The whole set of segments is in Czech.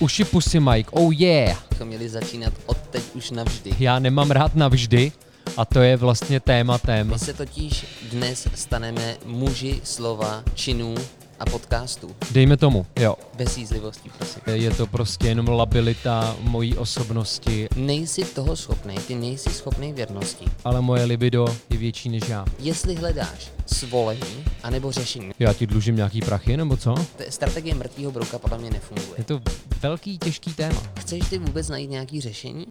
Uši pusy Mike, oh yeah. bychom měli začínat od teď už navždy. Já nemám rád navždy a to je vlastně tématem. My se totiž dnes staneme muži slova, činů a podcastů. Dejme tomu, jo. Bez jízlivostí, prosím. Je to prostě jenom labilita mojí osobnosti, Nejsi toho schopný, ty nejsi schopný věrnosti. ale moje libido je větší než já. Jestli hledáš svolení anebo řešení, Já ti dlužím nějaký prachy, nebo co? je strategie mrtvého brouka podle mě nefunguje. Je to velký, těžký téma. Chceš ty vůbec najít nějaký řešení?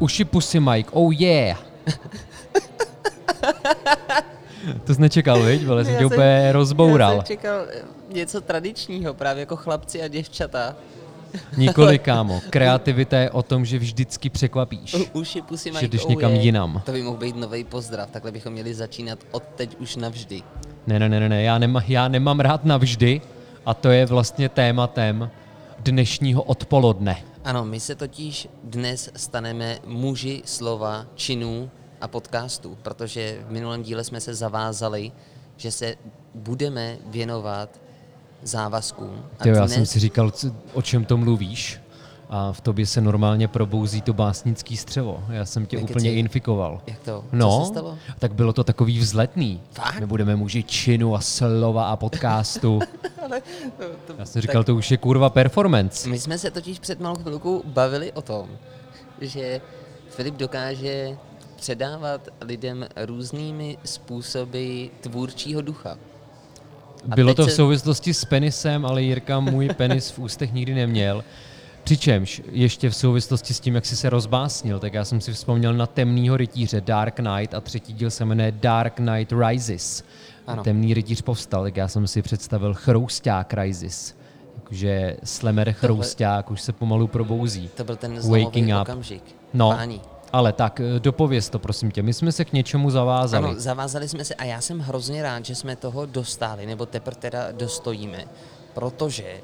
Uši pusy Mike, oh yeah. to jsi nečekal, viď? Vole, jsem tě úplně rozboural. Já jsem čekal eh, něco tradičního, právě jako chlapci a děvčata. Nikoli, kámo. Kreativita je o tom, že vždycky překvapíš. U- Uši pusy Že mají jdeš někam jinam. To by mohl být nový pozdrav, takhle bychom měli začínat od teď už navždy. Ne, ne, ne, ne. Já, nemá, já nemám rád navždy a to je vlastně tématem dnešního odpoledne. Ano, my se totiž dnes staneme muži slova, činů a podcastů, protože v minulém díle jsme se zavázali, že se budeme věnovat závazkům. A Tyjo, já dnes, jsem si říkal, o čem to mluvíš a v tobě se normálně probouzí to básnický střevo. Já jsem tě Nekeci. úplně infikoval. Jak to? No, Co se stalo? tak bylo to takový vzletný. Fakt? My budeme muži činu a slova a podcastu. Ale to, to, Já jsem říkal, to už je kurva performance. My jsme se totiž před malou chvilkou bavili o tom, že Filip dokáže předávat lidem různými způsoby tvůrčího ducha. A Bylo to v se- souvislosti s penisem, ale Jirka můj penis v ústech nikdy neměl. Přičemž ještě v souvislosti s tím, jak jsi se rozbásnil, tak já jsem si vzpomněl na Temnýho rytíře Dark Knight a třetí díl se jmenuje Dark Knight Rises. Ano. Temný rytíř povstal, tak já jsem si představil Chrousták Rises. Jakože Slemer Chrousták už se pomalu probouzí. To byl ten Waking up. okamžik. No, Páni. ale tak, eh, dopověz to prosím tě. My jsme se k něčemu zavázali. Ano, zavázali jsme se a já jsem hrozně rád, že jsme toho dostali, nebo teprve teda dostojíme, protože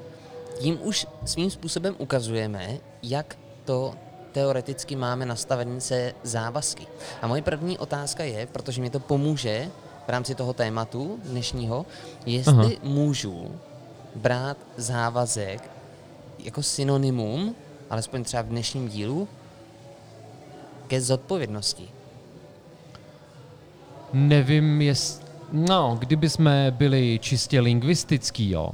tím už svým způsobem ukazujeme, jak to teoreticky máme nastavené se závazky. A moje první otázka je, protože mi to pomůže v rámci toho tématu dnešního, jestli Aha. Můžu brát závazek jako synonymum, alespoň třeba v dnešním dílu, ke zodpovědnosti. Nevím, jest... No, kdyby jsme byli čistě lingvistický, jo,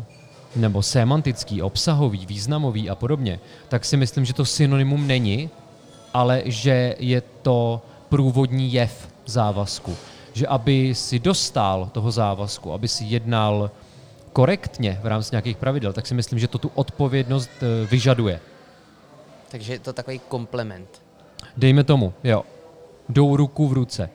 nebo semantický, obsahový, významový a podobně, tak si myslím, že to synonymum není, ale že je to průvodní jev závazku. Že aby si dostal toho závazku, aby si jednal korektně v rámci nějakých pravidel, tak si myslím, že to tu odpovědnost eh, vyžaduje. Takže je to takový komplement. Dejme tomu, jo, jdou ruku v ruce.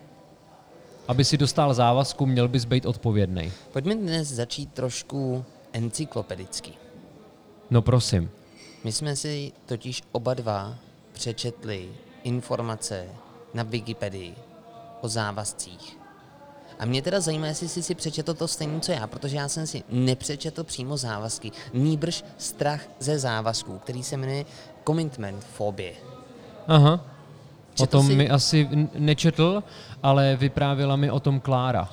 Aby si dostal závazku, měl bys být odpovědný. Pojďme dnes začít trošku encyklopedicky. No prosím. My jsme si totiž oba dva přečetli informace na Wikipedii o závazcích. A mě teda zajímá, jestli jsi si přečetl to stejné, co já, protože já jsem si nepřečetl přímo závazky, nýbrž strach ze závazků, který se jmenuje commitment phobie. Aha. O Četl tom jsi- mi asi nečetl, ale vyprávěla mi o tom Klára.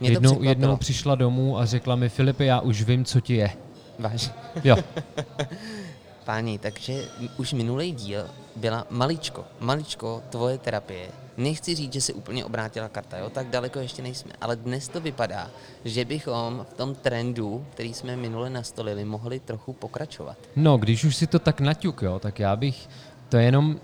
Mě to Jednou, překvapilo. jednou přišla domů a řekla mi, Filipe, já už vím, co ti je. Vážně. Jo, Páni, takže už minulý díl byla maličko, maličko tvoje terapie. Nechci říct, že se úplně obrátila karta, jo? tak daleko ještě nejsme, ale dnes to vypadá, že bychom v tom trendu, který jsme minule nastolili, mohli trochu pokračovat. no, když už si to tak naťuk, jo, tak já bych to jenom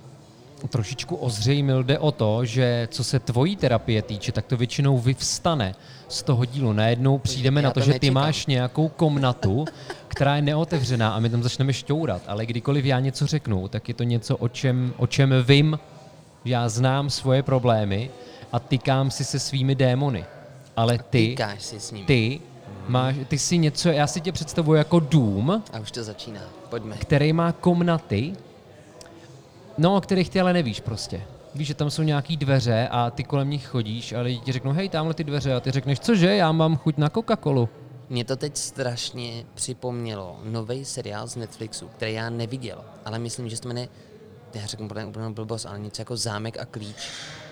trošičku ozřejmil. Jde o to, že co se tvojí terapie týče, tak to většinou vyvstane z toho dílu. Najednou přijdeme já na to, to že ty máš nějakou komnatu, která je neotevřená a my tam začneme šťourat. Ale kdykoliv já něco řeknu, tak je to něco, o čem, o čem vím. Já znám svoje problémy a tykám si se svými démony. Ale ty, ty, máš, ty si něco, já si tě představuji jako dům, A už to začíná. Pojďme. který má komnaty, no, o kterých ty ale nevíš prostě. Víš, že tam jsou nějaký dveře a ty kolem nich chodíš a lidi ti řeknou, hej, tamhle ty dveře a ty řekneš, cože, já mám chuť na Coca-Colu. Mě to teď strašně připomnělo nový seriál z Netflixu, který já neviděl, ale myslím, že se to jmenuje, já řeknu podle mě úplnou blbost, ale něco jako Zámek a klíč.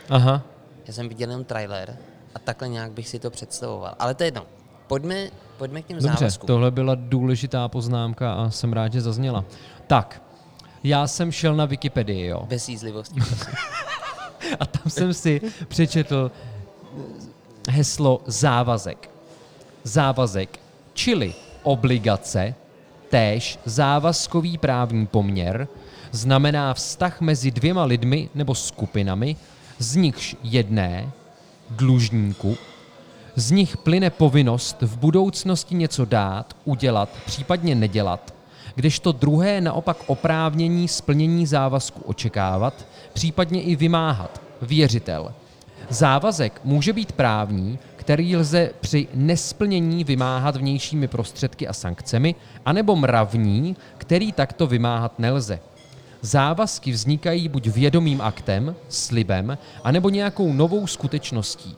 Aha, Já jsem viděl jenom trailer A takhle nějak bych si to představoval. Ale to je jedno. Pojďme, pojďme k těm Dobře, závazkům. tohle byla důležitá poznámka a jsem rád, že zazněla. Tak, já jsem šel na Wikipedii, jo. Bez jízlivosti. A tam jsem si přečetl heslo závazek. Závazek, čili obligace, též závazkový právní poměr, znamená vztah mezi dvěma lidmi nebo skupinami, z nichž jedné, dlužníku, z nich plyne povinnost v budoucnosti něco dát, udělat, případně nedělat, kdežto druhé naopak oprávnění splnění závazku očekávat, případně i vymáhat, věřitel. Závazek může být právní, který lze při nesplnění vymáhat vnějšími prostředky a sankcemi, anebo mravní, který takto vymáhat nelze. Závazky vznikají buď vědomým aktem, slibem, anebo nějakou novou skutečností.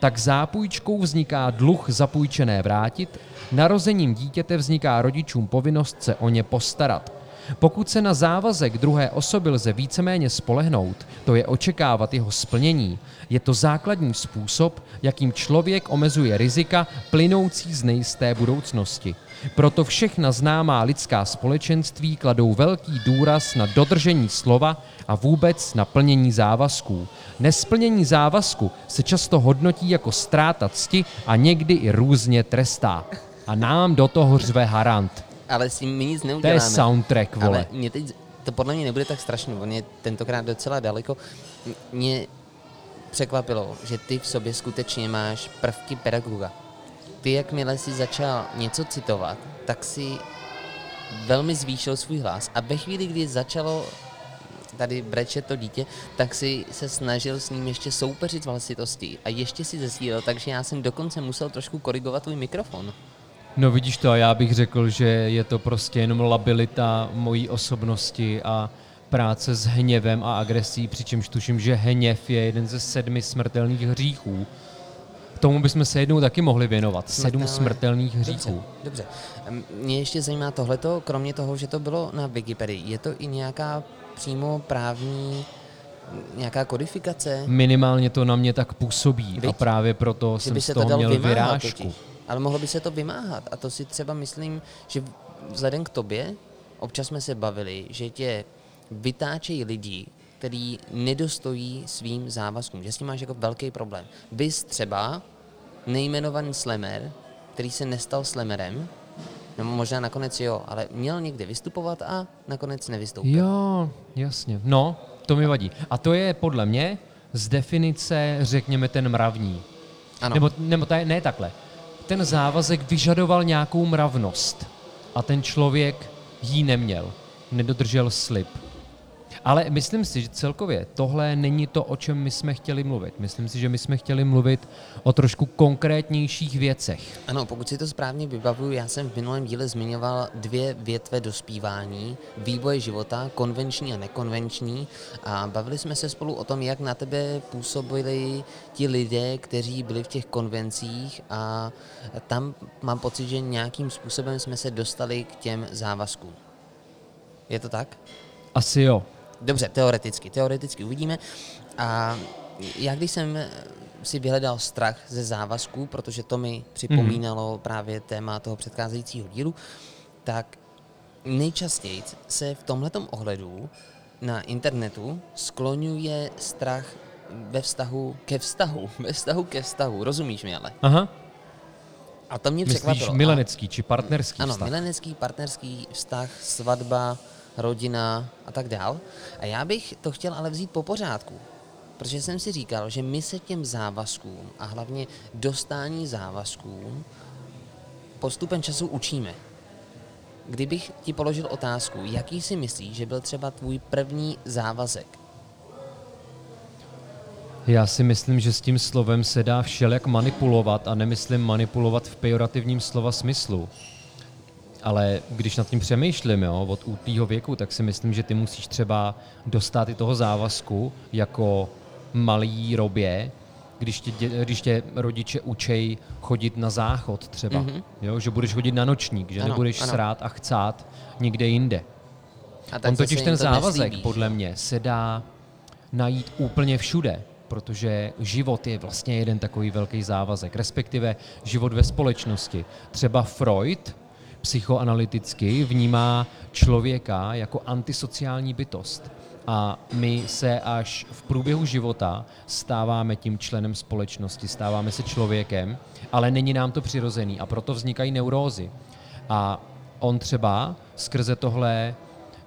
Tak zápůjčkou vzniká dluh zapůjčené vrátit, narozením dítěte vzniká rodičům povinnost se o ně postarat. Pokud se na závazek druhé osoby lze víceméně spolehnout, to je očekávat jeho splnění, je to základní způsob, jakým člověk omezuje rizika plynoucí z nejisté budoucnosti. Proto všechna známá lidská společenství kladou velký důraz na dodržení slova a vůbec na plnění závazků. Nesplnění závazku se často hodnotí jako ztráta cti a někdy i různě trestá. A nám do toho řve harant. Ale s tím my nic To neuděláme. je soundtrack, vole. Ale mě teď, to podle mě nebude tak strašný, on je tentokrát docela daleko. Mě překvapilo, že ty v sobě skutečně máš prvky pedagoga. Ty, jakmile jsi začal něco citovat, tak si velmi zvýšil svůj hlas a ve chvíli, kdy začalo tady brečet to dítě, tak si se snažil s ním ještě soupeřit v hlasitosti a ještě si zesílil, takže já jsem dokonce musel trošku korigovat tvůj mikrofon. No vidíš to, a já bych řekl, že je to prostě jenom labilita mojí osobnosti a práce s hněvem a agresí, přičemž tuším, že hněv je jeden ze sedmi smrtelných hříchů. K tomu bychom se jednou taky mohli věnovat. Sedm Smrtelné- smrtelných Dobře, hříchů. dobře. Em, Mě ještě zajímá tohleto, kromě toho, že to bylo na Wikipedii, je to i nějaká přímo právní, nějaká kodifikace? Minimálně to na mě tak působí a Viď? právě proto že jsem z to toho dalo měl vymáhat vyrážku. totiž. Ale mohlo by se to vymáhat a to si třeba myslím, že vzhledem k tobě, občas jsme se bavili, že tě vytáčejí lidi, který nedostojí svým závazkům, že s tím máš jako velký problém. Vys třeba nejmenovaný slemer, který se nestal slemerem, nebo možná nakonec jo, ale měl někde vystupovat a nakonec nevystoupil. Jo, jasně. No, to mi vadí. A to je podle mě z definice, řekněme, ten mravní. Ano. Nebo, nebo ta, ne takhle. Ten závazek vyžadoval nějakou mravnost a ten člověk ji neměl. Nedodržel slib. Ale myslím si, že celkově tohle není to, o čem my jsme chtěli mluvit. Myslím si, že my jsme chtěli mluvit o trošku konkrétnějších věcech. Ano, pokud si to správně vybavuju, já jsem v minulém díle zmiňoval dvě větve dospívání, vývoje života, konvenční a nekonvenční a bavili jsme se spolu o tom, jak na tebe působili ti lidé, kteří byli v těch konvencích a tam mám pocit, že nějakým způsobem jsme se dostali k těm závazkům. Je to tak? Asi jo. Dobře, teoreticky. Teoreticky uvidíme. A já když jsem si vyhledal strach ze závazků, protože to mi připomínalo mm. právě téma toho předcházejícího dílu, tak nejčastěji se v tomhletom ohledu na internetu skloňuje strach ve vztahu ke vztahu. Ve vztahu ke vztahu, rozumíš mi ale? Aha. A to mě Myslíš překvapilo. Milenecký či partnerský ano, vztah? milenecký, partnerský vztah, svatba, rodina a tak dál. A já bych to chtěl ale vzít po pořádku, protože jsem si říkal, že my se těm závazkům a hlavně dostání závazkům postupem času učíme. Kdybych ti položil otázku, jaký si myslíš, že byl třeba tvůj první závazek? Já si myslím, že s tím slovem se dá všelijak manipulovat a nemyslím manipulovat v pejorativním slova smyslu. Ale když nad tím přemýšlím jo, od útlýho věku, tak si myslím, že ty musíš třeba dostat i toho závazku jako malý robě, když tě, když tě rodiče učej chodit na záchod třeba, mm-hmm. jo, že budeš chodit na nočník, že Ano, nebudeš ano. srát a chcát někde jinde. A On zase totiž ten to závazek, neslíbíš. podle mě, se dá najít úplně všude. protože život je vlastně jeden takový velký závazek, respektive život ve společnosti. Třeba Freud psychoanalyticky vnímá člověka jako antisociální bytost. A my se až v průběhu života stáváme tím členem společnosti, stáváme se člověkem, ale není nám to přirozený a proto vznikají neurózy. A on třeba skrze tohle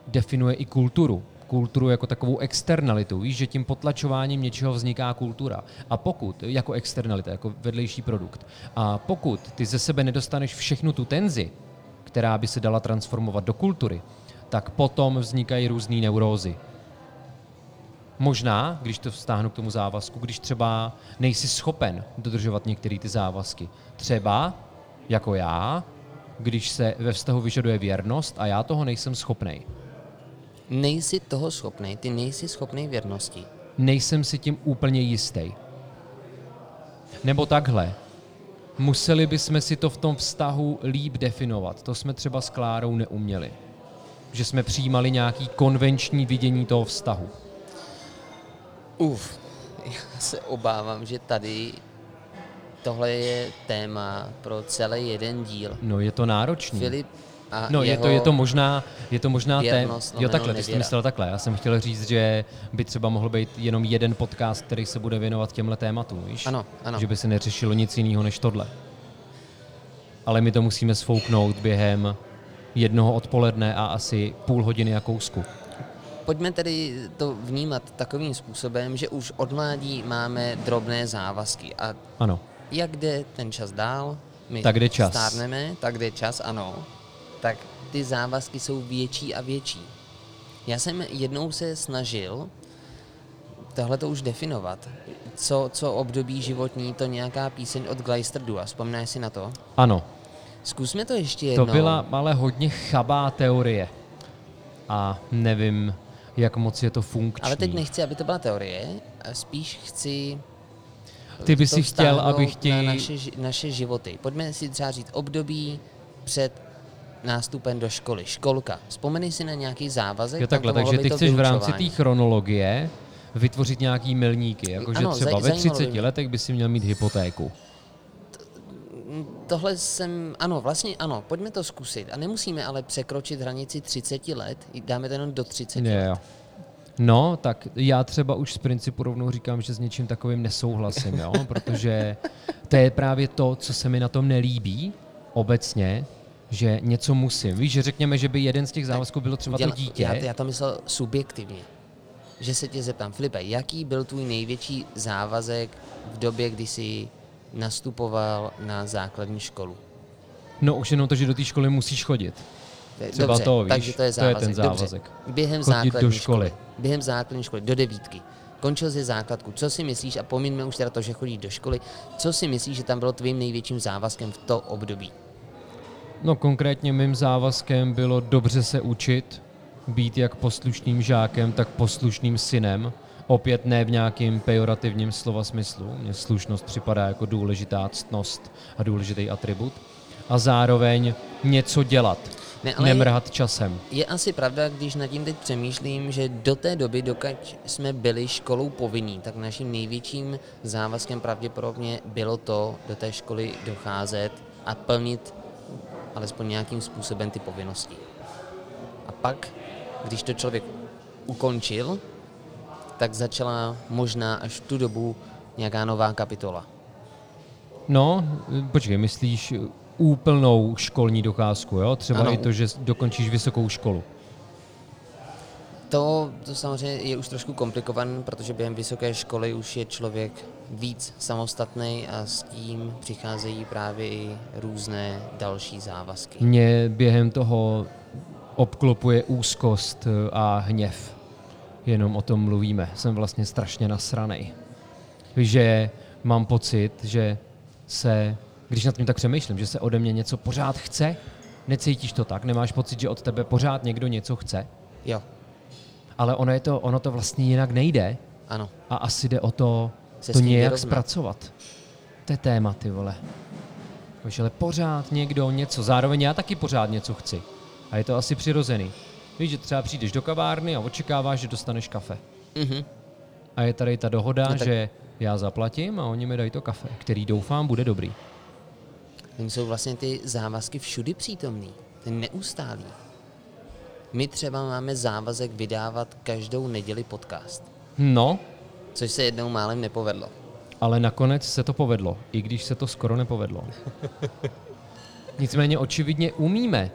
definuje i kulturu. Kulturu jako takovou externalitu. Víš, že tím potlačováním něčeho vzniká kultura. A pokud, jako externalita, jako vedlejší produkt, a pokud ty ze sebe nedostaneš všechnu tu tenzi, která by se dala transformovat do kultury, tak potom vznikají různé neurózy. Možná, když to vztáhnu k tomu závazku, když třeba nejsi schopen dodržovat některé ty závazky. Třeba, jako já, když se ve vztahu vyžaduje věrnost a já toho nejsem schopný. Nejsi toho schopný, ty nejsi schopný věrnosti. Nejsem si tím úplně jistý. Nebo takhle. Museli bychom si to v tom vztahu líp definovat. To jsme třeba s Klárou neuměli. Že jsme přijímali nějaký konvenční vidění toho vztahu. Uf, já se obávám, že tady tohle je téma pro celý jeden díl. No je to náročný. Filip a No, je to, je to možná, je to možná té... věrnost Jo, takhle, ty jsi to myslel takhle. Já jsem chtěl říct, že by třeba mohl být jenom jeden podcast, který se bude věnovat těmhle tématům, víš? Ano, ano. Že by se neřešilo nic jiného než tohle. Ale my to musíme sfouknout během jednoho odpoledne a asi půl hodiny a kousku. Pojďme tedy to vnímat takovým způsobem, že už od mládí máme drobné závazky a Ano. jak jde ten čas dál, my Tak jde čas. stárneme, tak jde čas, ano, tak ty závazky jsou větší a větší. Já jsem jednou se snažil tohle to už definovat. Co, co období životní, to nějaká píseň od Gleisterdua, vzpomínáš si na to? Ano. Zkusme to ještě To jednou. byla ale hodně chabá teorie. A nevím, jak moc je to funkční. Ale teď nechci, aby to byla teorie, spíš chci Ty bys to si chtěl, abych ti... na naše, naše životy. Pojďme si třeba říct období před nástupem do školy. Školka. Vzpomeneš si na nějaký závazek? Jo takhle, takže ty chceš v rámci té chronologie vytvořit nějaký milníky, jakože Ano, třeba ve zajímalo 30 by mě. letech by si měl mít hypotéku. Tohle jsem, ano, vlastně ano, pojďme to zkusit. A nemusíme ale překročit hranici 30 let, dáme to jenom do 30 Je, let. jo. No, tak já třeba už z principu rovnou říkám, že s něčím takovým nesouhlasím, jo? protože to je právě to, co se mi na tom nelíbí obecně, že něco musím. Víš, že řekněme, že by jeden z těch závazků bylo třeba to Uděla- dítě. Já, já to myslel subjektivně. Že se tě zeptám, Filipe, jaký byl tvůj největší závazek v době, kdy jsi nastupoval na základní školu? No už jenom to, že do té školy musíš chodit. To je- Třeba Dobře, to, víš, takže to je to je závazek. ten Dobře. závazek. Během Chodit do základní školy. školy. Během základní školy, do devítky. Končil jsi základku. Co si myslíš, a pomiňme už teda to, že chodíš do školy, co si myslíš, že tam bylo tvým největším závazkem v to období? No konkrétně mým závazkem bylo dobře se učit, být jak poslušným žákem, tak poslušným synem. Opět ne v nějakým pejorativním slova smyslu. Mně slušnost připadá jako důležitá ctnost a důležitý atribut. A zároveň něco dělat, Ne, ale nemrhat časem. Je asi pravda, když nad tím teď přemýšlím, že do té doby, dokud jsme byli školou povinní, tak naším největším závazkem pravděpodobně bylo to do té školy docházet a plnit alespoň nějakým způsobem ty povinnosti. A pak, když to člověk ukončil, tak začala možná až v tu dobu nějaká nová kapitola. No, počkej, myslíš úplnou školní docházku, jo? Třeba Ano. i to, že dokončíš vysokou školu. To, to samozřejmě je už trošku komplikované, protože během vysoké školy už je člověk víc samostatný a s tím přicházejí právě i různé další závazky. Mě během toho obklopuje úzkost eh, a hněv. Jenom o tom mluvíme. Jsem vlastně strašně nasranej. Že mám pocit, že se, když nad tím tak přemýšlím, že se ode mě něco pořád chce, necítíš to tak, nemáš pocit, že od tebe pořád někdo něco chce, Jo, ale ono, je to, ono to vlastně jinak nejde ano. a asi jde o to, Se to s tím nějak vyrovnat. zpracovat. To je téma, ty vole. Víš, ale pořád někdo něco, zároveň já taky pořád něco chci. A je to asi přirozený. Víš, že třeba přijdeš do kavárny a očekáváš, že dostaneš kafe. Mhm. a je tady ta dohoda, No tak- že já zaplatím a oni mi dají to kafe, který doufám bude dobrý. Oni jsou vlastně ty závazky všudy přítomný, ten neustálý. My třeba máme závazek vydávat každou neděli podcast, No, což se jednou málem nepovedlo. ale nakonec se to povedlo, i když se to skoro nepovedlo. Nicméně očividně umíme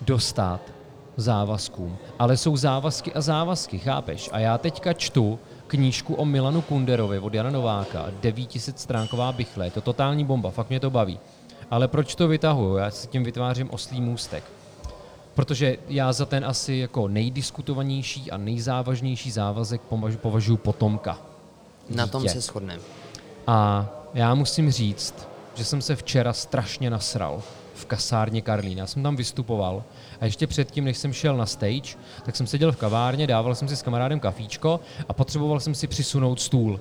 dostat závazkům, ale jsou závazky a závazky, chápeš? A já teďka čtu knížku o Milanu Kunderovi od Jana Nováka, 900 stránková bychle, je to totální bomba, fakt mě to baví. Ale proč to vytahuju? Já si tím vytvářím oslý můstek. Protože já za ten asi jako nejdiskutovanější a nejzávažnější závazek považu- považuji potomka. Na tom Dítě. se shodneme. A já musím říct, že jsem se včera strašně nasral v kasárně Karlín. Já jsem tam vystupoval a ještě předtím, než jsem šel na stage, tak jsem seděl v kavárně, dával jsem si s kamarádem kafíčko a potřeboval jsem si přisunout stůl.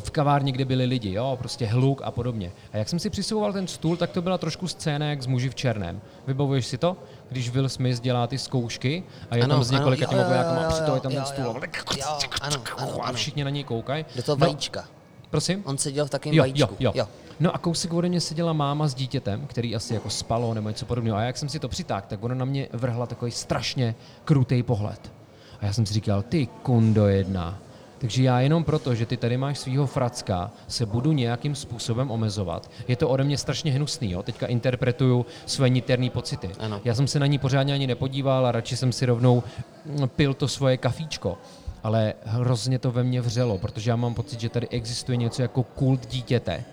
V kavárně, kde byli lidi, jo, prostě hluk a podobně. A jak jsem si přisouval ten stůl, tak to byla trošku scéna jak z muži v černém. Vybavuješ si to? Když Will Smith dělá ty zkoušky a je tam s několika těma vojákama a při toho je tam ten stůl. jo, jo, ano, ano, A ano. všichni na něj koukají. Do toho No, vajíčka. Prosím? On seděl v takovém Jo, vajíčku. jo, jo. No a kousek ode mě seděla máma s dítětem, který asi jako spalo nebo něco podobného. A jak jsem si to přitáhl, tak ona na mě vrhla takový strašně krutý pohled. A já jsem si říkal, ty kundo jedna. Takže já jenom proto, že ty tady máš svého fracka, se budu nějakým způsobem omezovat. Je to ode mě strašně hnusný, jo? Teďka interpretuju své niterné pocity. Ano. Já jsem se na ní pořádně ani nepodíval a radši jsem si rovnou mm, pil to svoje kafíčko. Ale hrozně to ve mně vřelo, protože já mám pocit, že tady existuje něco jako kult dítěte.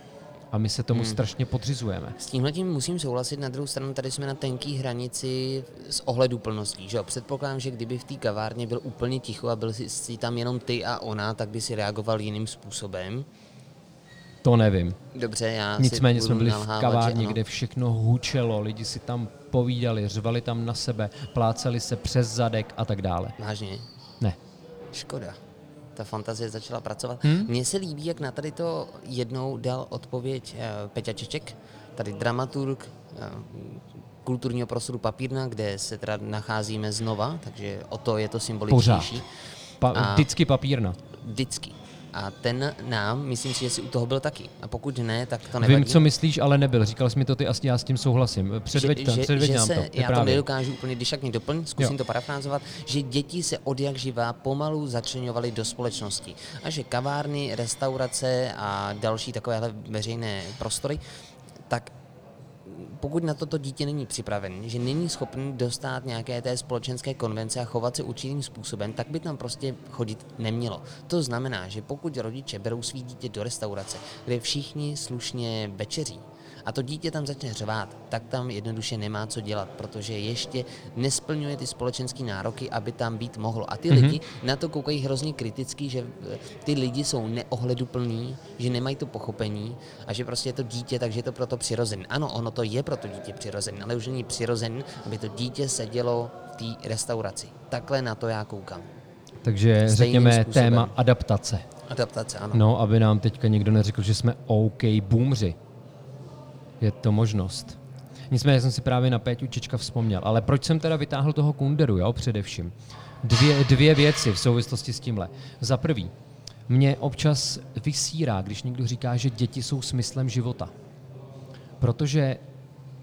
A my se tomu hmm. strašně podřizujeme. S tímhle tím musím souhlasit, na druhou stranu tady jsme na tenký hranici z ohledu plností. Že? Předpokládám, že kdyby v té kavárně byl úplně ticho a byl si, tam jenom ty a ona, tak by si reagoval jiným způsobem. To nevím. Dobře, já Nicméně jsme byli v nalhávat, kavárně, že ano. kde všechno hučelo, lidi si tam povídali, řvali tam na sebe, plácali se přes zadek a tak dále. Vážně, Ne. škoda. Ta fantazie začala pracovat. Hmm? Mně se líbí, jak na tady to jednou dal odpověď eh, Peťa Čeček, tady dramaturg eh, kulturního prostoru Papírna, kde se teda nacházíme znova, takže o to je to symboličtější. Pa- A- vždycky papírna. Vždycky. A ten nám, myslím si, že si u toho byl taky. A pokud ne, tak to nevadí. Vím, co myslíš, ale nebyl. Říkal jsi mi to ty a já s tím souhlasím. Předveď, to, předveď že nám se, to. já to vyprávěj. nedokážu úplně, když tak mě doplň, zkusím Jo. to parafrázovat, že děti se od jak živá pomalu začlenovaly do společnosti. A že kavárny, restaurace a další takovéhle veřejné prostory, tak pokud na toto dítě není připraven, že není schopný dostat nějaké té společenské konvence a chovat se určitým způsobem, tak by tam prostě chodit nemělo. To znamená, že pokud rodiče berou svý dítě do restaurace, kde všichni slušně večeří, a to dítě tam začne řvát, tak tam jednoduše nemá co dělat, protože ještě nesplňuje ty společenské nároky, aby tam být mohlo. A ty mm-hmm. lidi na to koukají hrozně kriticky, že eh, ty lidi jsou neohleduplní, že nemají to pochopení a že prostě je to dítě, takže je to proto přirozen. Ano, ono to je pro to dítě přirozen, ale už není přirozen, aby to dítě sedělo v té restauraci. Takhle na to já koukám. Takže Stejným řekněme způsobem. téma adaptace. Adaptace, ano. No, aby nám teďka někdo neřekl, že jsme OK boomři. Je to možnost. Nicméně jsem si právě na Péťu Čečka vzpomněl. Ale proč jsem teda vytáhl toho Kunderu, jo, především? Dvě, dvě věci v souvislosti s tímhle. Za prvý, mě občas vysírá, když někdo říká, že děti jsou smyslem života. Protože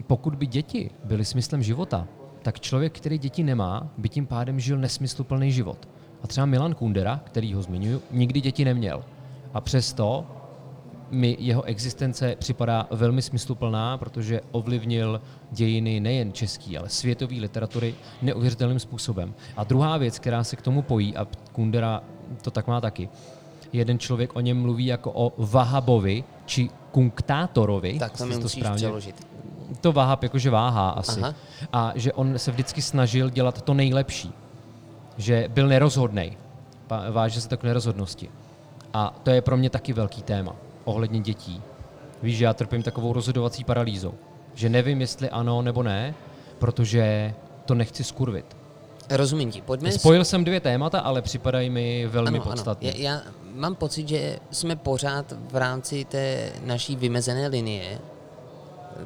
pokud by děti byly smyslem života, tak člověk, který děti nemá, by tím pádem žil nesmysluplný život. A třeba Milan Kundera, který ho zmiňuji, nikdy děti neměl. A přesto mi jeho existence připadá velmi smysluplná, protože ovlivnil dějiny nejen český, ale světové literatury neuvěřitelným způsobem. A druhá věc, která se k tomu pojí, a Kundera to tak má taky, jeden člověk o něm mluví jako o Vahabovi, či kunktátorovi. Tak to jestli mi musíš přeložit. to Vahab jakože váhá asi. Aha. A že on se vždycky snažil dělat to nejlepší. Že byl nerozhodnej. Pa- Váže se tak k nerozhodnosti. A to je pro mě taky velký téma ohledně dětí. Víš, že já trpím takovou rozhodovací paralýzou. Že nevím, jestli ano nebo ne, protože to nechci skurvit. Rozumím ti. Pojďme Spojil jsem dvě témata, ale připadají mi velmi podstatné. Já, já mám pocit, že jsme pořád v rámci té naší vymezené linie,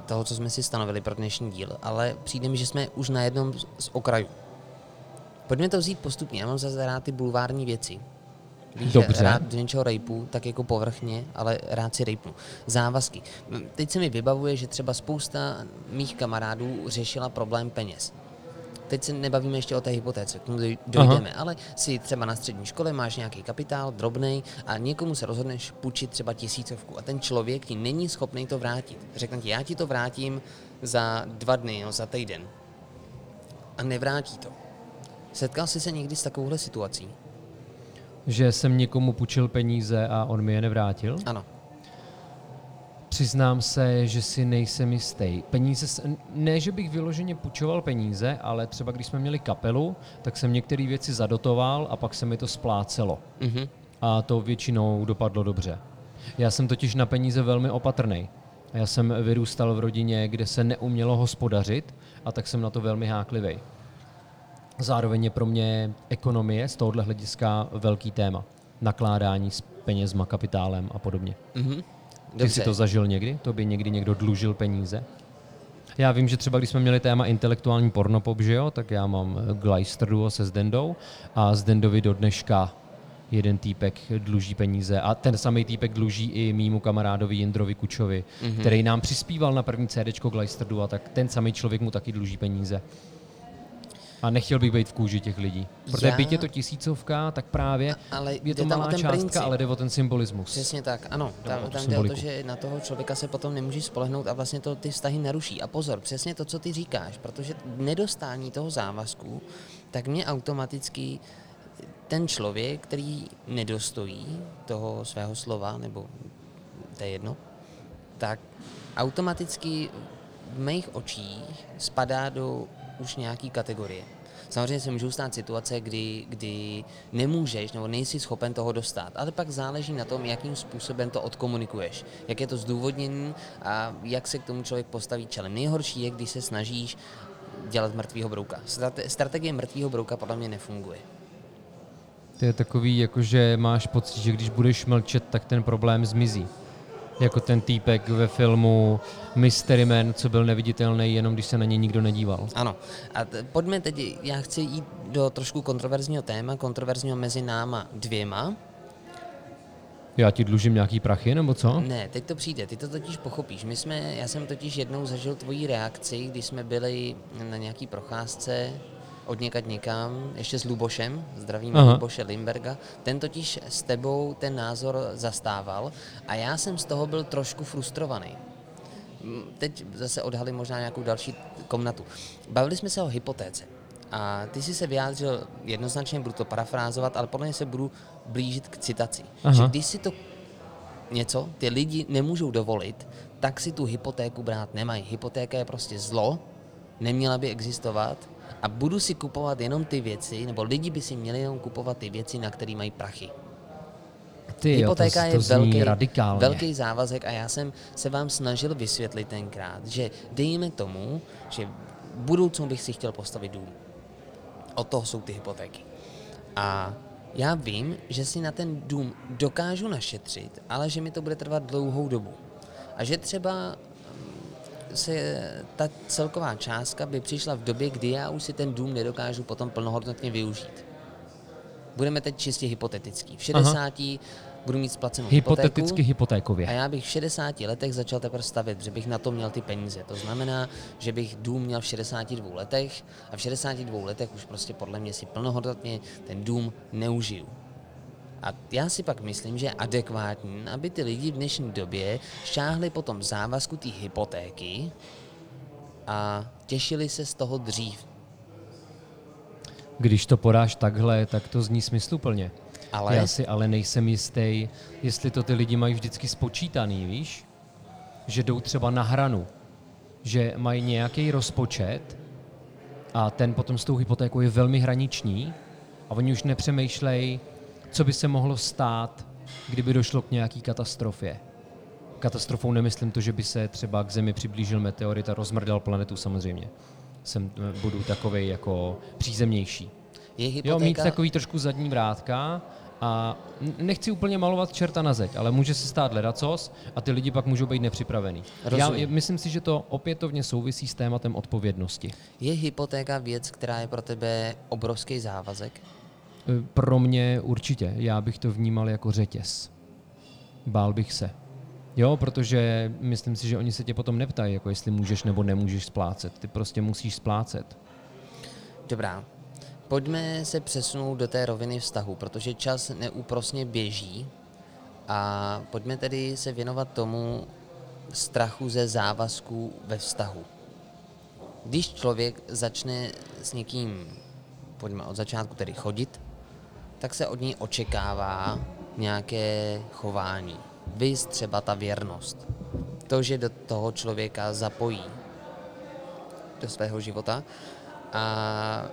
toho, co jsme si stanovili pro dnešní díl, ale přijde mi, že jsme už na jednom z- z okrajů. Pojďme to vzít postupně, já mám zase rád ty bulvární věci. Víš, Dobře. rád do něčeho rejpu, tak jako povrchně, ale rád si rejpnu. Závazky. Teď se mi vybavuje, že třeba spousta mých kamarádů řešila problém peněz. Teď se nebavíme ještě o té hypotéce, k tomu doj- dojdeme, ale si třeba na střední škole máš nějaký kapitál, drobný, a někomu se rozhodneš půjčit třeba tisícovku a ten člověk ti není schopný to vrátit. Řekne ti, já ti to vrátím za dva dny, no, za týden. A nevrátí to. Setkal jsi se někdy s takovouhle situací? Že jsem někomu půjčil peníze a on mi je nevrátil? Ano. Přiznám se, že si nejsem jistý. Peníze, ne, že bych vyloženě půjčoval peníze, ale třeba když jsme měli kapelu, tak jsem některé věci zadotoval a pak se mi to splácelo. Mhm. A to většinou dopadlo dobře. Já jsem totiž na peníze velmi opatrný. Já jsem vyrůstal v rodině, kde se neumělo hospodařit a tak jsem na to velmi háklivý. Zároveň je pro mě ekonomie z tohohle hlediska velký téma. Nakládání s penězma, kapitálem a podobně. Mhm. Ty jsi to zažil někdy? To by někdy někdo dlužil peníze? Já vím, že třeba když jsme měli téma intelektuální pornopop, že jo, tak já mám eh, Gleister duo se Zdendou a Zdendovi do dneška jeden týpek dluží peníze a ten samý týpek dluží i mýmu kamarádovi Jindrovi Kučovi, mm-hmm. který nám přispíval na první CDčko Gleister duo, tak ten samý člověk mu taky dluží peníze. A nechtěl bych být v kůži těch lidí. Protože Já- byť je to tisícovka, tak právě Ale je to malá ten částka, princip. ale jde o ten symbolismus. Přesně tak, ano. Tam, tu tam jde o to, že na toho člověka se potom nemůžeš spolehnout a vlastně to ty vztahy naruší. A pozor, přesně to, co ty říkáš, protože nedostání toho závazku, tak mě automaticky ten člověk, který nedostojí toho svého slova, nebo to je jedno, tak automaticky v mých očích spadá do už nějaký kategorie. Samozřejmě se můžou stát situace, kdy, kdy nemůžeš nebo nejsi schopen toho dostat, ale pak záleží na tom, jakým způsobem to odkomunikuješ, jak je to zdůvodnění a jak se k tomu člověk postaví čelem. Nejhorší je, když se snažíš dělat mrtvýho brouka. Strate- Strategie mrtvýho brouka podle mě nefunguje. To je takový, jako že máš pocit, že když budeš mlčet, tak ten problém zmizí. Jako ten týpek ve filmu Mystery Man, co byl neviditelný, jenom když se na něj nikdo nedíval. Ano. A t- pojďme teď, já chci jít do trošku kontroverzního téma, kontroverzního mezi náma dvěma. Já ti dlužím nějaký prachy, nebo co? Ne, teď to přijde, ty to totiž pochopíš. My jsme, já jsem totiž jednou zažil tvoji reakci, když jsme byli na nějaký procházce od někad někam, ještě s Lubošem, zdravím Aha. Luboše Limberga. Ten totiž s tebou ten názor zastával a já jsem z toho byl trošku frustrovaný. Teď zase odhalím možná nějakou další komnatu. Bavili jsme se o hypotéce. A ty jsi se vyjádřil jednoznačně, budu to parafrázovat, ale podle mě se budu blížit k citaci. Aha. Že když si to něco ty lidi nemůžou dovolit, tak si tu hypotéku brát nemají. Hypotéka je prostě zlo, neměla by existovat a budu si kupovat jenom ty věci, nebo lidi by si měli jenom kupovat ty věci, na které mají prachy. Ty, Hypotéka jo, to, to je velký, radikálně. velký závazek a já jsem se vám snažil vysvětlit tenkrát, že dejme tomu, že v budoucnu bych si chtěl postavit dům. Od toho jsou ty hypotéky. A já vím, že si na ten dům dokážu našetřit, ale že mi to bude trvat dlouhou dobu. A že třeba se ta celková částka by přišla v době, kdy já už si ten dům nedokážu potom plnohodnotně využít. Budeme teď čistě hypotetický. V 60 budu mít splacenou Hypoteticky hypotéku, a hypotékově. já bych v 60 letech začal teprve stavět, že bych na to měl ty peníze. To znamená, že bych dům měl v 62 letech a v 62 letech už prostě podle mě si plnohodnotně ten dům neužiju. A já si pak myslím, že je adekvátní, aby ty lidi v dnešní době šáhli po tom závazku té hypotéky a těšili se z toho dřív. Když to podáš takhle, tak to zní smysluplně. Ale Já si ale nejsem jistý, jestli to ty lidi mají vždycky spočítaný, víš? Že jdou třeba na hranu, že mají nějaký rozpočet a ten potom s tou hypotékou je velmi hraniční a oni už nepřemýšlejí, co by se mohlo stát, kdyby došlo k nějaký katastrofě. Katastrofou nemyslím to, že by se třeba k Zemi přiblížil meteorit a rozmrdal planetu samozřejmě. Jsem, budu takovej jako přízemnější. je Jo, hypotéka... mít takový trošku zadní vrátka a nechci úplně malovat čerta na zeď, ale může se stát ledacos a ty lidi pak můžou být nepřipravený. Já Rozumím. je- myslím si, že to opětovně souvisí s tématem odpovědnosti. Je hypotéka věc, která je pro tebe obrovský závazek? E, Pro mě určitě. Já bych to vnímal jako řetěz. Bál bych se. Jo, protože myslím si, že oni se tě potom neptají, jako jestli můžeš nebo nemůžeš splácet. Ty prostě musíš splácet. Dobrá. Pojďme se přesunout do té roviny vztahu, protože čas neúprosně běží a pojďme tedy se věnovat tomu strachu ze závazků ve vztahu. Když člověk začne s někým, pojďme od začátku tedy chodit, tak se od něj očekává nějaké chování. Vys třeba ta věrnost. To, že do toho člověka zapojí do svého života a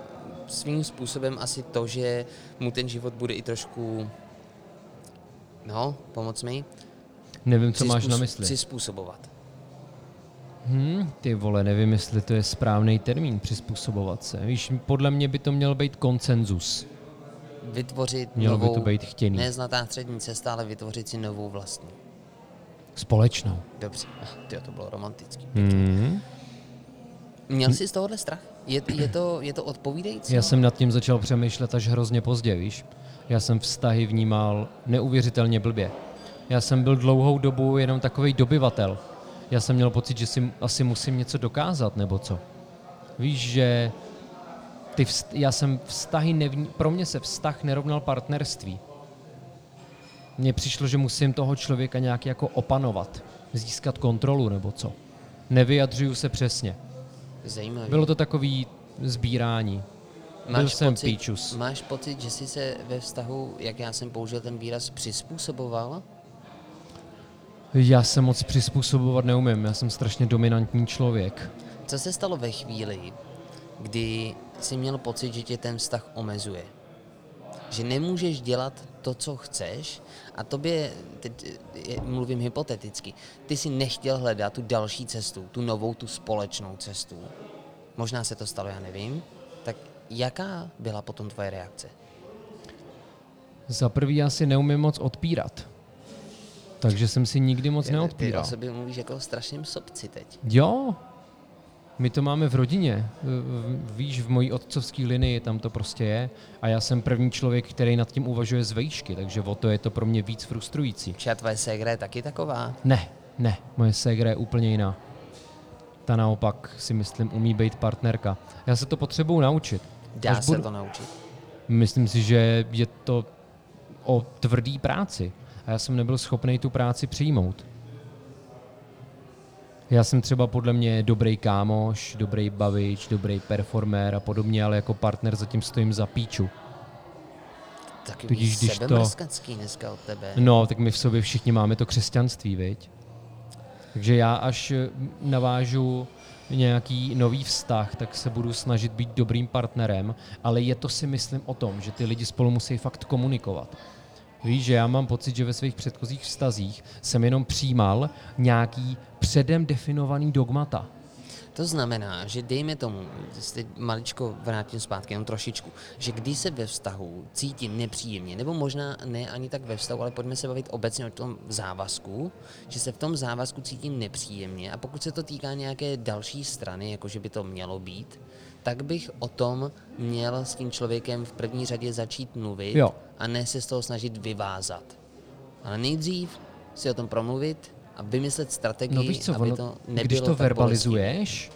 svým způsobem asi to, že mu ten život bude i trošku, no, pomoc mi, Nevím, co máš na mysli. Přizpůsobovat. Hmm, ty vole, nevím, jestli to je správný termín přizpůsobovat se. Víš, podle mě by to měl být konsenzus. Vytvořit Mělo by novou, to být chtěný. ne zlatá střední cesta, ale vytvořit si novou vlastní. Společnou. Dobře, Tyjo, to bylo romantický. Hmm. Měl jsi z tohohle strach? Je, je, to, je to odpovídající? Já jsem nad tím začal přemýšlet až hrozně pozdě, víš. Já jsem vztahy vnímal neuvěřitelně blbě. Já jsem byl dlouhou dobu jenom takový dobyvatel. Já jsem měl pocit, že si asi musím něco dokázat, nebo co. Víš, že ty vst- já jsem vztahy nevní- pro mě se vztah nerovnal partnerství. Mně přišlo, že musím toho člověka nějak jako opanovat, získat kontrolu nebo co. Nevyjadřuju se přesně. Zajímavý. Bylo to takový sbírání. Byl jsem píčus. máš pocit, že jsi se ve vztahu, jak já jsem použil ten výraz, přizpůsoboval? Já se moc přizpůsobovat neumím, já jsem strašně dominantní člověk. Co se stalo ve chvíli, kdy jsi měl pocit, že tě ten vztah omezuje? Že nemůžeš dělat to, co chceš a tobě, teď mluvím hypoteticky, ty si nechtěl hledat tu další cestu, tu novou, tu společnou cestu. Možná se to stalo, já nevím. Tak jaká byla potom tvoje reakce? Za prvý já si neumím moc odpírat. Takže jsem si nikdy moc Ty neodpíral. o sobě mluvíš jako o strašném sobci teď. Jo, my to máme v rodině. Víš, v mojí otcovské linii tam to prostě je. A já jsem první člověk, který nad tím uvažuje z vejšky, takže o to je to pro mě víc frustrující. Či a tvoje ségra je taky taková? Ne, ne, moje ségra je úplně jiná. Ta naopak si myslím umí být partnerka. Já se to potřebuju naučit. Dá Až se budu- to naučit. Myslím si, že je to o tvrdý práci. A já jsem nebyl schopný tu práci přijmout. Já jsem třeba podle mě dobrý kámoš, dobrý bavič, dobrý performér a podobně, ale jako partner zatím stojím za píču. Takový Tudíž když to- dneska od tebe. No, tak my v sobě všichni máme to křesťanství, viď? Takže já až navážu nějaký nový vztah, tak se budu snažit být dobrým partnerem, ale je to si myslím o tom, že ty lidi spolu musí fakt komunikovat. Víš, že já mám pocit, že ve svých předchozích vztazích jsem jenom přijímal nějaký předem definovaný dogmata. To znamená, že dejme tomu, teď maličko vrátím zpátky, jenom trošičku, že když se ve vztahu cítím nepříjemně, nebo možná ne ani tak ve vztahu, ale pojďme se bavit obecně o tom závazku, že se v tom závazku cítím nepříjemně a pokud se to týká nějaké další strany, jako že by to mělo být, tak bych o tom měl s tím člověkem v první řadě začít mluvit Jo. a ne se z toho snažit vyvázat. Ale nejdřív si o tom promluvit a vymyslet strategii, No víš co, aby ono, to nebylo když to verbalizuješ,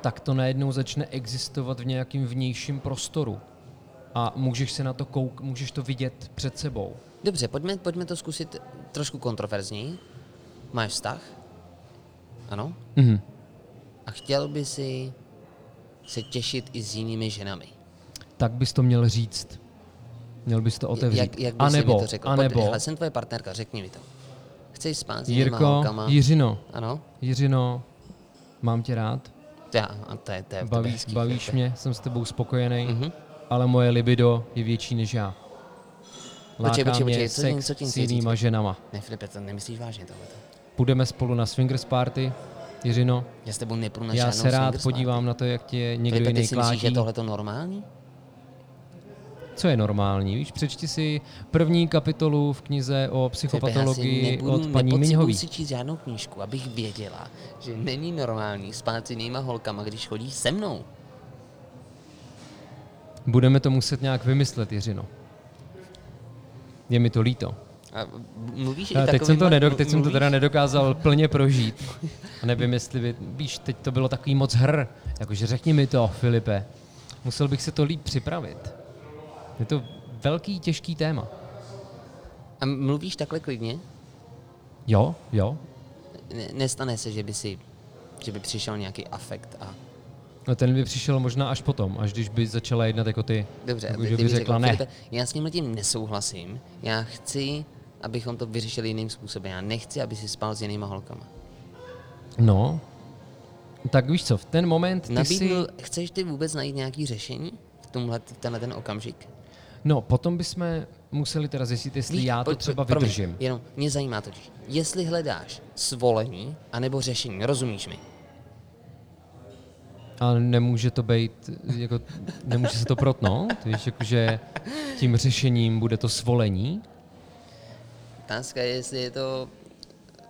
tak to najednou začne existovat v nějakém vnějším prostoru. A můžeš se na to kouk, můžeš to vidět před sebou. Dobře, pojďme, pojďme to zkusit trošku kontroverzněji. Máš vztah? Ano? Mhm. A chtěl by si se těšit i s jinými ženami. Tak bys to měl říct. Měl bys to otevřít. Jak, jak a bys nebo, mi to řekl? a Pojď, hele, jsem tvoje partnerka, řekni mi to. Chceš spát s Jirko, holkama? Jiřino, Ano? Jiřino, mám tě rád, Já, a to je, to je baví, hezký, bavíš mě, jsem s tebou spokojený, Mhm. ale moje libido je větší než já. Láká Počkej, počkej, počkej, co tím- sex co tím s jinýma říct? ženama. Ne, Filipe, to nemyslíš vážně tohleto. Půjdeme spolu na swingers party, Jiřino. Já s tebou nepůjdu Já se rád swingers podívám party. na to, jak tě někdo Filipe, ty jiný si myslíš, že je klátí. tohleto normální? Co je normální? Víš, přečti si první kapitolu v knize o psychopatologii Filipe, já si od nebudu, paní Miňhový. si číst žádnou knížku, abych věděla, že není normální spát s jinýma holkama, když chodí se mnou. Budeme to muset nějak vymyslet, Jiřino. Je mi to líto. A mluvíš i A teď jsem to, nedok- teď jsem to teda nedokázal plně prožít. A nevím, jestli by, víš, teď to bylo takový moc hr. Jakože řekni mi to, Filipe. Musel bych se to líp připravit. Je to velký, těžký téma. A mluvíš takhle klidně? Jo, jo. Ne, nestane se, že by si, že by přišel nějaký afekt a No ten by přišel možná až potom, až když by začala jednat jako ty. Dobře, jako, ty, že by řekla řekl, ne. Filipe, já s tím tím nesouhlasím, já chci, abychom to vyřešili jiným způsobem. Já nechci, aby si spal s jinýma holkama. No, tak víš co, v ten moment ty Nabídnul, si... chceš ty vůbec najít nějaký řešení v tomhle, v tenhle ten okamžik? No, potom bychom museli teda zjistit, jestli Víš, já to třeba promiň, vydržím. Jenom mě zajímá totiž, jestli hledáš svolení anebo řešení, rozumíš mi? A nemůže to být, jako, nemůže se to protnout, víš, jakože tím řešením bude to svolení. Otázka je, jestli je to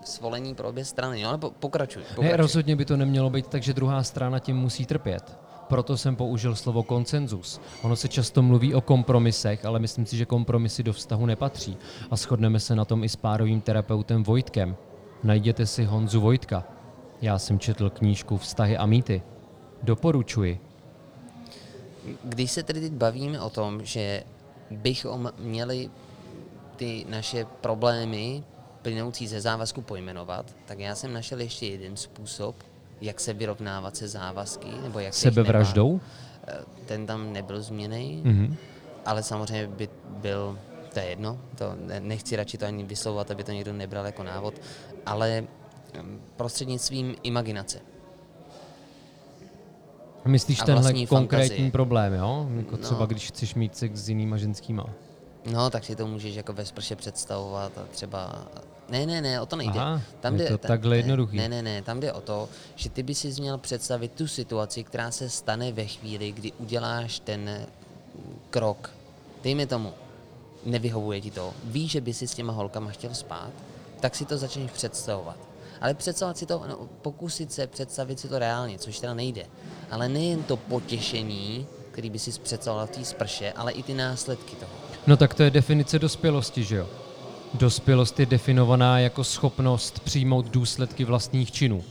svolení pro obě strany, no ale po, pokračuj. pokračuj. Ne, rozhodně by to nemělo být tak, že druhá strana tím musí trpět. Proto jsem použil slovo konsenzus. Ono se často mluví o kompromisech, ale myslím si, že kompromisy do vztahu nepatří. A shodneme se na tom i s párovým terapeutem Vojtkem. Najděte si Honzu Vojtka. Já jsem četl knížku Vztahy a mýty. Doporučuji. Když se tedy teď bavíme o tom, že bychom měli ty naše problémy plynoucí ze závazku pojmenovat, tak já jsem našel ještě jeden způsob, jak se vyrovnávat se závazky, nebo jak se Sebevraždou? nebát. Eh, Ten tam nebyl změný, Mhm. ale samozřejmě by byl, to je jedno, to ne- nechci radši to ani vyslovovat, aby to někdo nebral jako návod, ale mm, prostřednictvím imaginace. Myslíš A tenhle konkrétní fantazii. problém, jo? Jako No. třeba když chceš mít sex s jinýma ženskýma. No, tak si to můžeš jako ve sprše představovat a třeba... Ne, ne, ne, o to nejde. Aha, je jde, to takhle ne, jednoduchý. Ne, ne, ne, tam jde o to, že ty by si měl představit tu situaci, která se stane ve chvíli, kdy uděláš ten krok. Dejme tomu, nevyhovuje ti to, víš, že by si s těma holkama chtěl spát, tak si to začneš představovat. Ale představovat si to, no, pokusit se představit si to reálně, což teda nejde. Ale nejen to potěšení, který by si představoval v té sprše, ale i ty následky toho. No tak to je definice dospělosti, že jo? Dospělost je definovaná jako schopnost přijmout důsledky vlastních činů.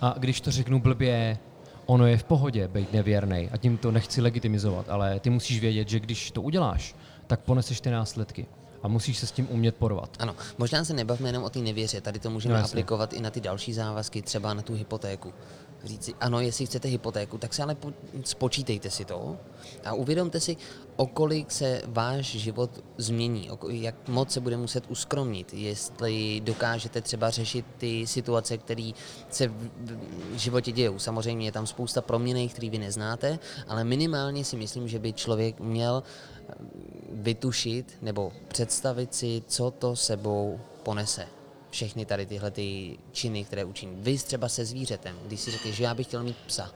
A když to řeknu blbě, ono je v pohodě být nevěrný a tím to nechci legitimizovat, ale ty musíš vědět, že když to uděláš, tak poneseš ty následky a musíš se s tím umět porovat. Ano, možná se nebavme jenom o té nevěře, tady to můžeme No, no, jasně. aplikovat i na ty další závazky, třeba na tu hypotéku. Říct si, ano, jestli chcete hypotéku, tak si ale po, spočítejte si to a uvědomte si, o kolik se váš život změní, jak moc se bude muset uskromnit, jestli dokážete třeba řešit ty situace, které se v, životě dějou. Samozřejmě je tam spousta proměných, které vy neznáte, ale minimálně si myslím, že by člověk měl vytušit nebo představit si, co to sebou ponese. Všechny tady tyhle ty činy, které učiní. Vy třeba se zvířetem, když si řekneš, že já bych chtěl mít psa.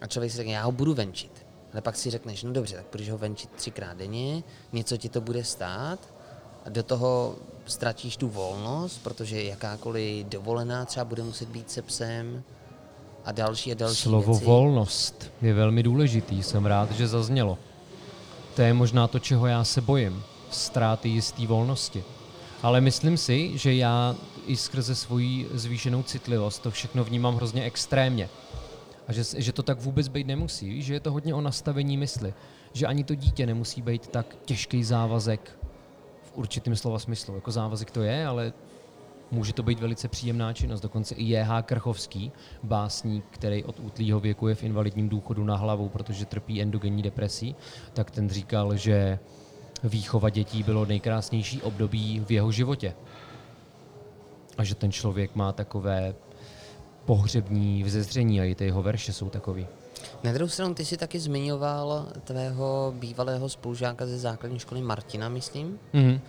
A člověk si řekne, já ho budu venčit. Ale pak si řekneš, no dobře, tak budeš ho venčit třikrát denně, něco ti to bude stát, a do toho ztratíš tu volnost, protože jakákoliv dovolená třeba bude muset být se psem a další a další Slovo věci. volnost je velmi důležitý, jsem rád, že zaznělo. To je možná to, čeho já se bojím. Ztráty jisté volnosti. Ale myslím si, že já i skrze svoji zvýšenou citlivost to všechno vnímám hrozně extrémně. A že, že to tak vůbec být nemusí. Že je to hodně o nastavení mysli. Že ani to dítě nemusí být tak těžký závazek v určitém slova smyslu. Jako závazek to je, ale může to být velice příjemná činnost. Dokonce i J.H. Krchovský, básník, který od útlýho věku je v invalidním důchodu na hlavu, protože trpí endogenní depresí, tak ten říkal, že výchova dětí bylo nejkrásnější období v jeho životě. A že ten člověk má takové pohřební vzezření a i ty jeho verše jsou takový. Na druhou stranu, ty jsi taky zmiňoval tvého bývalého spolužáka ze základní školy Martina, myslím, Mhm.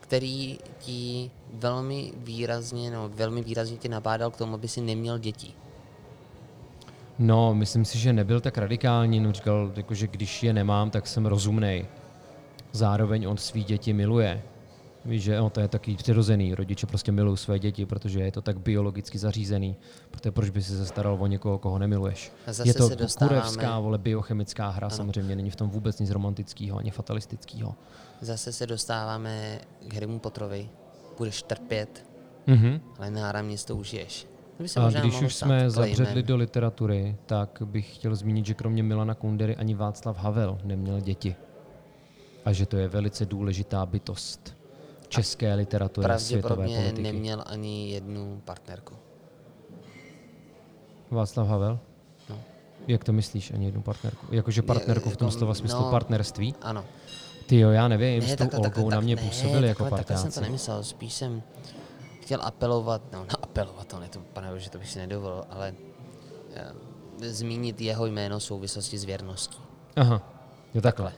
který ti velmi výrazně, no, velmi výrazně ti nabádal k tomu, aby si neměl děti. No, myslím si, že nebyl tak radikální, no říkal, jako, že když je nemám, tak jsem rozumnej. Zároveň on svý děti miluje. Víš, že no, to je taky přirozený. Rodiče prostě milují své děti, protože je to tak biologicky zařízený. Protože proč by si se staral o někoho, koho nemiluješ? A zase je to se dostáváme- kurevská, vole, biochemická hra, samozřejmě není v tom vůbec nic romantického ani fatalistického. Zase se dostáváme k Harrymu Potterovi. Budeš trpět, Mhm. ale náramně to užiješ. A když už jsme zabředli do literatury, tak bych chtěl zmínit, že kromě Milana Kundery ani Václav Havel neměl děti. A že to je velice důležitá bytost české literatury a světové Pravděpodobně politiky. neměl ani jednu partnerku. Václav Havel? No. Jak to myslíš, ani jednu partnerku? Jakože partnerku v tom jako, slova smyslu no, partnerství? Ano. Ty jo, já nevím, s tou takhle- Olgou takhle- na mě ne, jako takhle, takhle jsem to nemyslel, spíš jsem chtěl apelovat, no apelovat, to ne, to, pane že to bych si nedovolil, ale eh, zmínit jeho jméno v souvislosti s věrností. Aha, jo takhle.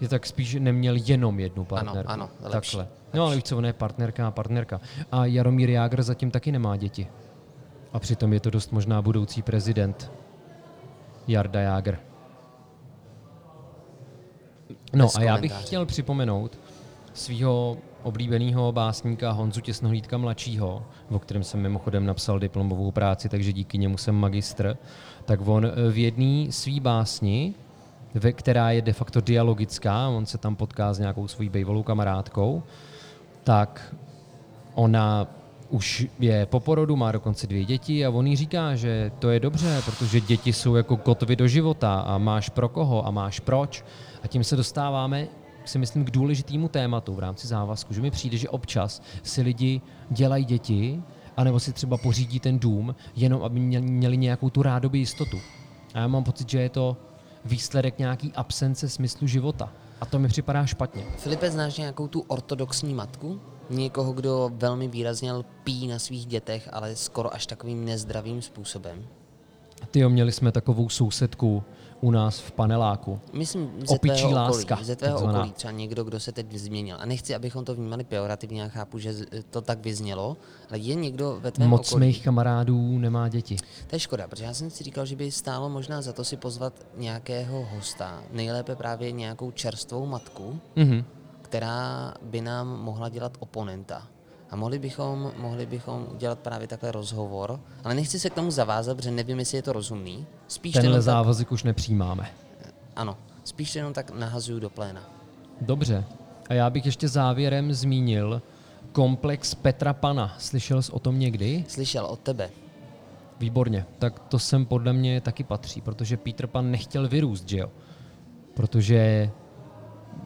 Je tak spíš neměl jenom jednu partnerku. ano, lepší, Takhle. No ale víš co, ona je partnerka a partnerka. A Jaromír Jágr zatím taky nemá děti. A přitom je to dost možná budoucí prezident. Jarda Jágr. No a já bych chtěl připomenout svého oblíbeného básníka Honzu Těsnohlídka mladšího, o kterém jsem mimochodem napsal diplomovou práci, takže díky němu jsem magistr, tak on eh, v jedné svý básni, ve, která je de facto dialogická, on se tam potká s nějakou svojí bývalou kamarádkou, tak ona už je po porodu, má dokonce dvě děti a on jí říká, že to je dobře, protože děti jsou jako kotvy do života a máš pro koho a máš proč. A tím se dostáváme, si myslím, k důležitému tématu v rámci závazku, že mi přijde, že občas si lidi dělají děti, anebo si třeba pořídí ten dům, jenom aby mě- měli nějakou tu rádoby jistotu. A já mám pocit, že je to výsledek nějaký absence smyslu života. A to mi připadá špatně. Filipe, znáš nějakou tu ortodoxní matku? Někoho, kdo velmi výrazně lpí na svých dětech, ale skoro až takovým nezdravým způsobem? Ty měli jsme takovou sousedku u nás v paneláku. Myslím, ze Opičí tvého láska, okolí, ze tvého takzvaná. okolí, třeba někdo, kdo se teď změnil. A nechci, abychom to vnímali pejorativně, já chápu, že to tak vyznělo, ale je někdo ve tvém Moc okolí. mých kamarádů nemá děti. To je škoda, protože já jsem si říkal, že by stálo možná za to si pozvat nějakého hosta, nejlépe právě nějakou čerstvou matku, Mhm. která by nám mohla dělat oponenta. A mohli bychom, mohli bychom udělat právě takhle rozhovor, ale nechci se k tomu zavázat, protože nevím, jestli je to rozumný. Spíš Tenhle jenom tak, závazek už nepřijímáme. ano, spíš jenom tak nahazuju do pléna. Dobře. A já bych ještě závěrem zmínil komplex Petra Pana. Slyšel jsi o tom někdy? Slyšel od tebe. Výborně. Tak to sem podle mě taky patří, protože Peter Pan nechtěl vyrůst, že jo? Protože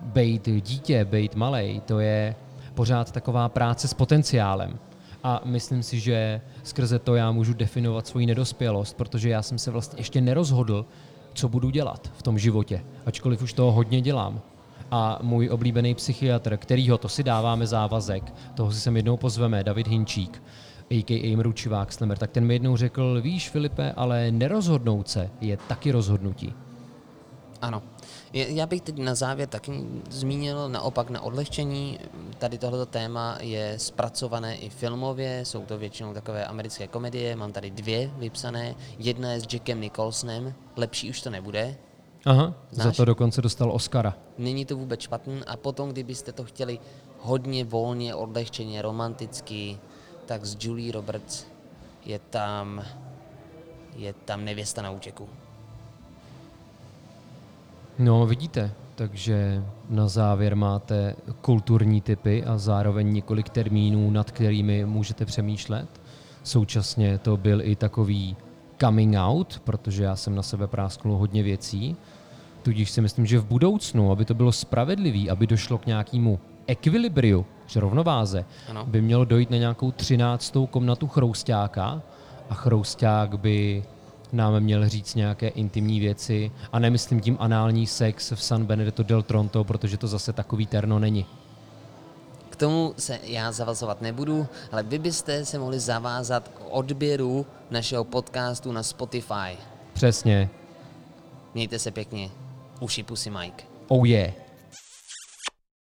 bejt dítě, bejt malej, to je pořád taková práce s potenciálem. A myslím si, že skrze to já můžu definovat svoji nedospělost, protože já jsem se vlastně ještě nerozhodl, co budu dělat v tom životě, ačkoliv už toho hodně dělám. A můj oblíbený psychiatr, kterýho to si dáváme závazek, toho si sem jednou pozveme, David Hinčík, a.k.a. Mručivák Slemer, tak ten mi jednou řekl, víš Filipe, ale nerozhodnout se je taky rozhodnutí. Ano. Já bych teď na závěr taky zmínil naopak na odlehčení. Tady tohleto téma je zpracované i filmově, jsou to většinou takové americké komedie, mám tady dvě vypsané. Jedna je s Jackem Nicholsonem, lepší už to nebude, Aha, za Znáš? to dokonce dostal Oscara. není to vůbec špatný a potom, kdybyste to chtěli hodně volně, odlehčeně, romanticky, tak s Julie Roberts je tam, je tam nevěsta na útěku. No, vidíte, takže na závěr máte kulturní typy a zároveň několik termínů, nad kterými můžete přemýšlet. Současně to byl i takový coming out, protože já jsem na sebe prásknul hodně věcí. Tudíž si myslím, že v budoucnu, aby to bylo spravedlivý, aby došlo k nějakému ekvilibriu, že rovnováze, Ano. by mělo dojít na nějakou třináctou komnatu chroustáka a chrousták by nám měl říct nějaké intimní věci a nemyslím tím anální sex v San Benedetto del Tronto, protože to zase takový terno není. K tomu se já zavazovat nebudu, ale vy byste se mohli zavázat k odběru našeho podcastu na Spotify. Přesně. Mějte se pěkně. Uši pusy Mike. Oh yeah.